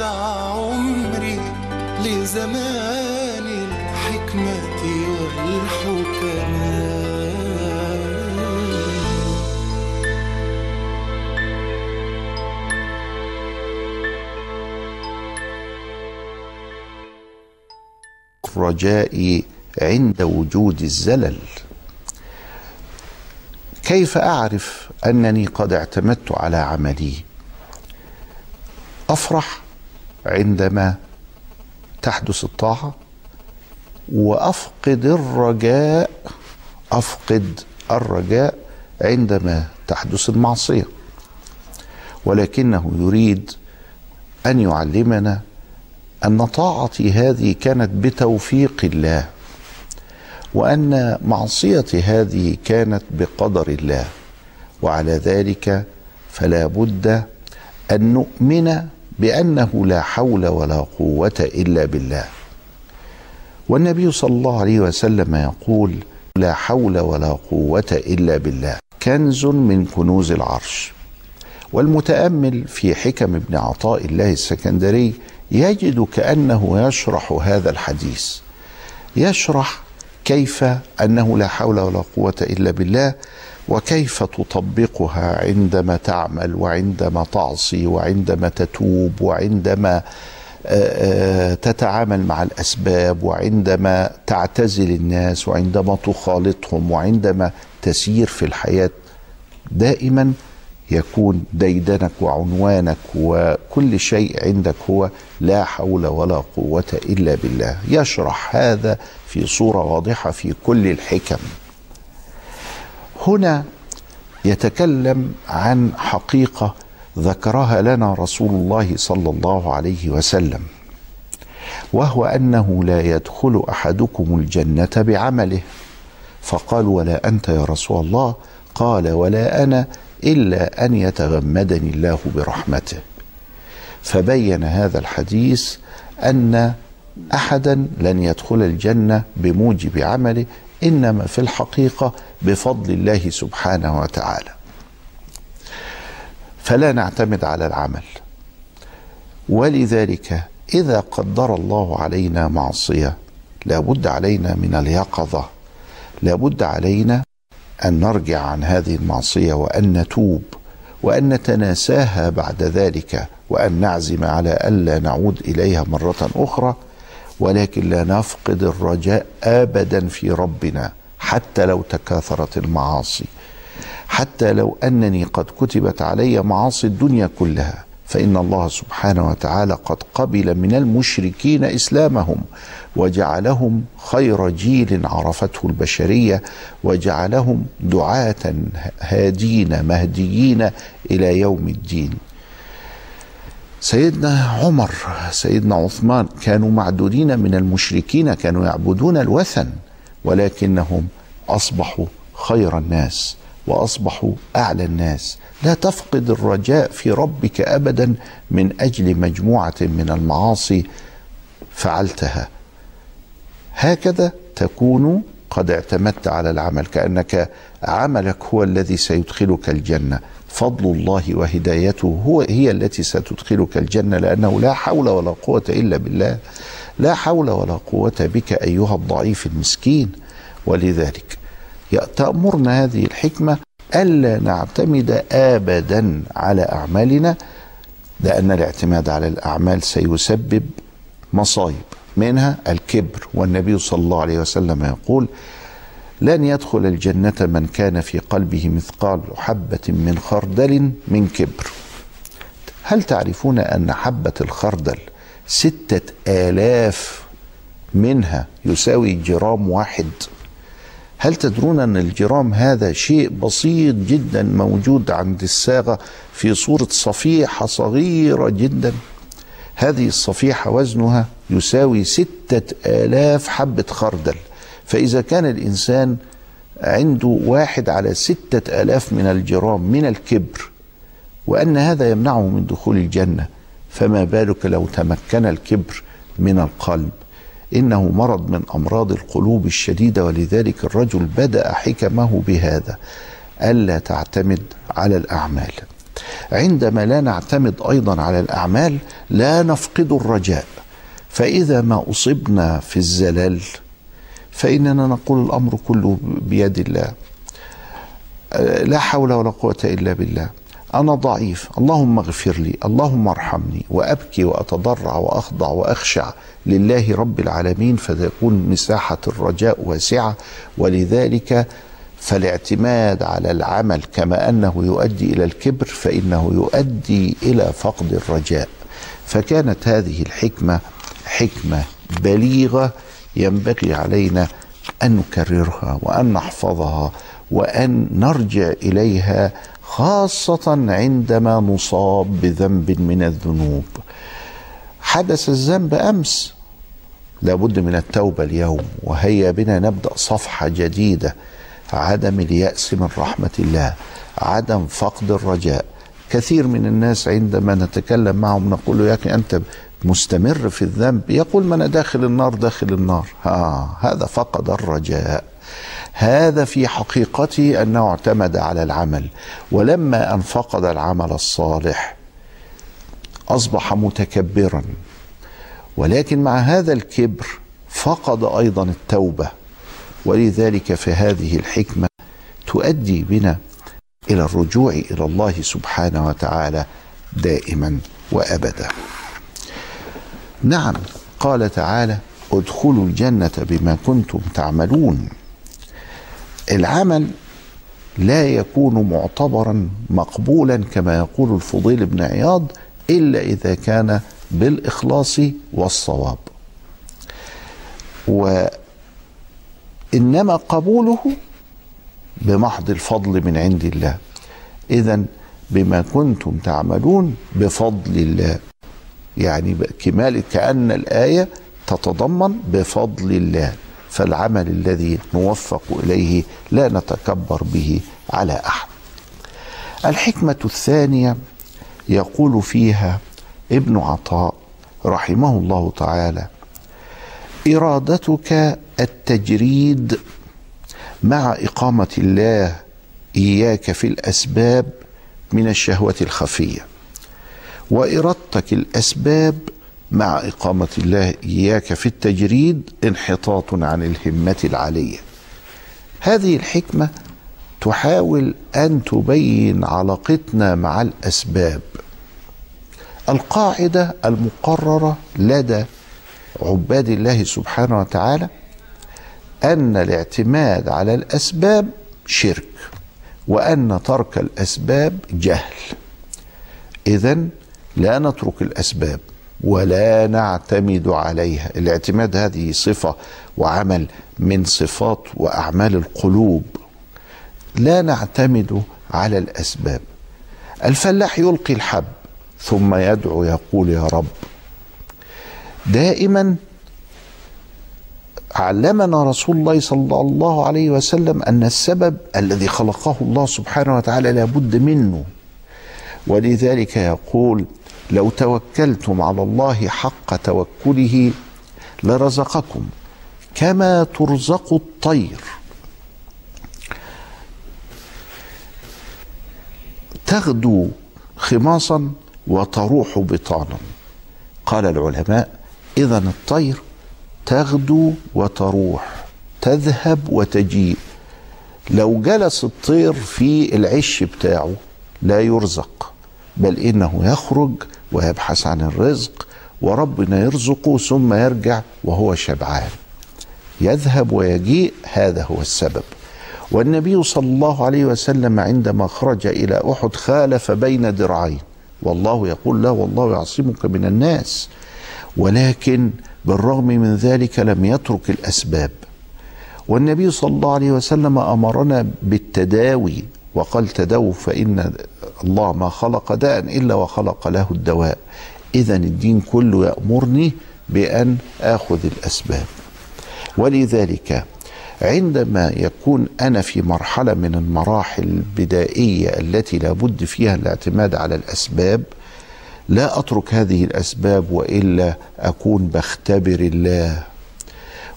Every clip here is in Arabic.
من عمري لزمان الحكمة والحكماء الرجاء عند وجود الزلل. كيف أعرف أنني قد اعتمدت على عملي؟ أفرح عندما تحدث الطاعة وأفقد الرجاء أفقد الرجاء عندما تحدث المعصية. ولكنه يريد أن يعلمنا أن طاعتي هذه كانت بتوفيق الله وأن معصيتي هذه كانت بقدر الله. وعلى ذلك فلا بد أن نؤمن بأنه لا حول ولا قوة إلا بالله. والنبي صلى الله عليه وسلم يقول لا حول ولا قوة إلا بالله. كنز من كنوز العرش. والمتأمل في حكم ابن عطاء الله السكندري يجد كأنه يشرح هذا الحديث. يشرح كيف أنه لا حول ولا قوة إلا بالله وكيف تطبقها عندما تعمل وعندما تعصي وعندما تتوب وعندما تتعامل مع الأسباب وعندما تعتزل الناس وعندما تخالطهم وعندما تسير في الحياة دائما يكون ديدنك وعنوانك وكل شيء عندك هو لا حول ولا قوة إلا بالله. يشرح هذا في صورة واضحة في كل الحكم. هنا يتكلم عن حقيقة ذكرها لنا رسول الله صلى الله عليه وسلم وهو أنه لا يدخل أحدكم الجنة بعمله. فقال ولا أنت يا رسول الله؟ قال ولا أنا إلا أن يتغمدني الله برحمته. فبين هذا الحديث أن أحدا لن يدخل الجنة بموجب عمله إنما في الحقيقة بفضل الله سبحانه وتعالى. فلا نعتمد على العمل. ولذلك إذا قدر الله علينا معصية لابد علينا من اليقظة. لابد علينا أن نرجع عن هذه المعصية وأن نتوب وأن نتناساها بعد ذلك وأن نعزم على الا نعود إليها مرة أخرى. ولكن لا نفقد الرجاء ابدا في ربنا حتى لو تكاثرت المعاصي. حتى لو أنني قد كتبت علي معاصي الدنيا كلها فإن الله سبحانه وتعالى قد قبل من المشركين إسلامهم وجعلهم خير جيل عرفته البشرية وجعلهم دعاة هادين مهديين إلى يوم الدين. سيدنا عمر سيدنا عثمان كانوا معدودين من المشركين كانوا يعبدون الوثن ولكنهم أصبحوا خير الناس وأصبحوا أعلى الناس. لا تفقد الرجاء في ربك ابدا من أجل مجموعة من المعاصي فعلتها. هكذا تكون قد اعتمدت على العمل كأنك عملك هو الذي سيدخلك الجنة. فضل الله وهدايته هو هي التي ستدخلك الجنة لأنه لا حول ولا قوة إلا بالله. لا حول ولا قوة بك أيها الضعيف المسكين. ولذلك تامرنا هذه الحكمة ألا نعتمد ابدا على أعمالنا لأن الاعتماد على الأعمال سيسبب مصايب منها الكبر. والنبي صلى الله عليه وسلم يقول لن يدخل الجنة من كان في قلبه مثقال حبة من خردل من كبر. هل تعرفون أن حبة الخردل ستة آلاف منها يساوي جرام واحد؟ هل تدرون أن الجرام هذا شيء بسيط جدا موجود عند الساغة في صورة صفيحة صغيرة جدا؟ هذه الصفيحة وزنها يساوي ستة آلاف حبة خردل. فإذا كان الإنسان عنده واحد على ستة آلاف من الجرام من الكبر وأن هذا يمنعه من دخول الجنة فما بالك لو تمكن الكبر من القلب؟ إنه مرض من أمراض القلوب الشديدة ولذلك الرجل بدأ حكمه بهذا ألا تعتمد على الأعمال. عندما لا نعتمد أيضا على الأعمال لا نفقد الرجاء. فإذا ما أصبنا في الزلل فإننا نقول الأمر كله بيد الله. لا حول ولا قوة إلا بالله. أنا ضعيف. اللهم اغفر لي. اللهم ارحمني. وأبكي وأتضرع وأخضع وأخشع لله رب العالمين فتكون مساحة الرجاء واسعة. ولذلك فالاعتماد على العمل كما أنه يؤدي إلى الكبر فإنه يؤدي إلى فقد الرجاء. فكانت هذه الحكمة حكمة بليغة ينبغي علينا أن نكررها وأن نحفظها وأن نرجع إليها خاصة عندما نصاب بذنب من الذنوب. حدث الذنب أمس. لابد من التوبة اليوم. وهيا بنا نبدأ صفحة جديدة. عدم اليأس من رحمة الله. عدم فقد الرجاء. كثير من الناس عندما نتكلم معهم نقول له يا أخي أنت مستمر في الذنب يقول ما أنا داخل النار داخل النار. ها هذا فقد الرجاء. هذا في حقيقته أنه اعتمد على العمل. ولما أن فقد العمل الصالح أصبح متكبرا. ولكن مع هذا الكبر فقد أيضا التوبة. ولذلك فهذه الحكمة تؤدي بنا إلى الرجوع إلى الله سبحانه وتعالى دائما وابدا. نعم. قال تعالى ادخلوا الجنة بما كنتم تعملون. العمل لا يكون معتبرا مقبولا كما يقول الفضيل بن عياض إلا إذا كان بالإخلاص والصواب. وإنما قبوله بمحض الفضل من عند الله. اذا بما كنتم تعملون بفضل الله. يعني كمال كأن الآية تتضمن بفضل الله فالعمل الذي نوفق إليه لا نتكبر به على أحد. الحكمة الثانية يقول فيها ابن عطاء رحمه الله تعالى إرادتك التجريد مع إقامة الله إياك في الأسباب من الشهوة الخفية. وإرادتك الأسباب مع إقامة الله إياك في التجريد انحطاط عن الهمة العالية. هذه الحكمة تحاول أن تبين علاقتنا مع الأسباب. القاعدة المقررة لدى عباد الله سبحانه وتعالى أن الاعتماد على الأسباب شرك وأن ترك الأسباب جهل. إذا لا نترك الأسباب ولا نعتمد عليها. الاعتماد هذه صفة وعمل من صفات وأعمال القلوب. لا نعتمد على الأسباب. الفلاح يلقي الحب ثم يدعو يقول يا رب. دائما علمنا رسول الله صلى الله عليه وسلم أن السبب الذي خلقه الله سبحانه وتعالى لابد منه. ولذلك يقول لو توكلتم على الله حق توكله لرزقكم كما ترزق الطير. تغدو خماصا وتروح بطانا. قال العلماء اذا الطير تغدو وتروح تذهب وتجيء. لو جلس الطير في العش بتاعه لا يرزق بل إنه يخرج ويبحث عن الرزق وربنا يرزقه ثم يرجع وهو شبعان. يذهب ويجيء هذا هو السبب. والنبي صلى الله عليه وسلم عندما خرج إلى أحد خالف بين درعين. والله يقول لا والله يعصمك من الناس. ولكن بالرغم من ذلك لم يترك الأسباب. والنبي صلى الله عليه وسلم أمرنا بالتداوي وقال تداووا فإن الله ما خلق داء إلا وخلق له الدواء. اذا الدين كله يأمرني بأن آخذ الأسباب. ولذلك عندما يكون أنا في مرحلة من المراحل البدائية التي لابد فيها الاعتماد على الأسباب لا أترك هذه الأسباب وإلا أكون بختبر الله.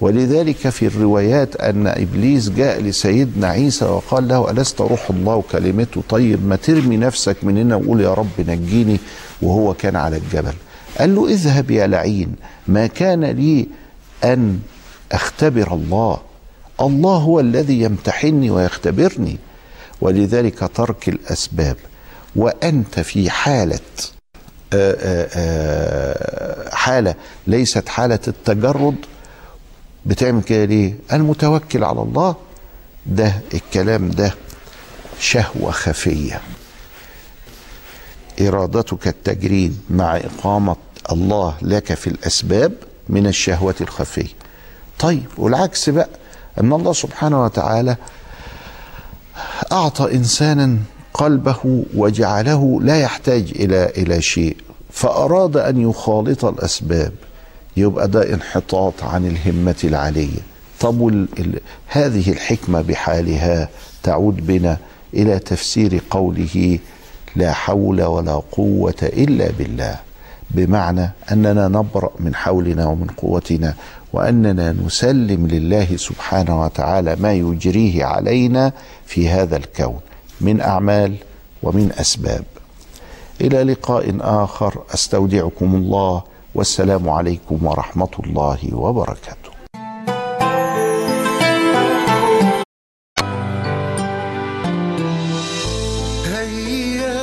ولذلك في الروايات أن إبليس جاء لسيدنا عيسى وقال له ألست روح الله وكلمته طيب ما ترمي نفسك من هنا وقول يا رب نجيني وهو كان على الجبل. قال له اذهب يا لعين ما كان لي أن أختبر الله. الله هو الذي يمتحني ويختبرني. ولذلك ترك الأسباب. وأنت في حالة آآ آآ حالة ليست حالة التجرد بتعمل كده ليه؟ أنا متوكل على الله. ده الكلام ده شهوة خفية. إرادتك التجريد مع إقامة الله لك في الأسباب من الشهوة الخفية. طيب والعكس بقى أن الله سبحانه وتعالى أعطى إنسانا قلبه وجعله لا يحتاج إلى إلى شيء فأراد أن يخالط الأسباب. يبقى ده انحطاط عن الهمة العالية. طب هذه الحكمة بحالها تعود بنا إلى تفسير قوله لا حول ولا قوة إلا بالله بمعنى أننا نبرأ من حولنا ومن قوتنا وأننا نسلم لله سبحانه وتعالى ما يجريه علينا في هذا الكون من أعمال ومن أسباب. إلى لقاء آخر أستودعكم الله والسلام عليكم ورحمة الله وبركاته. هيا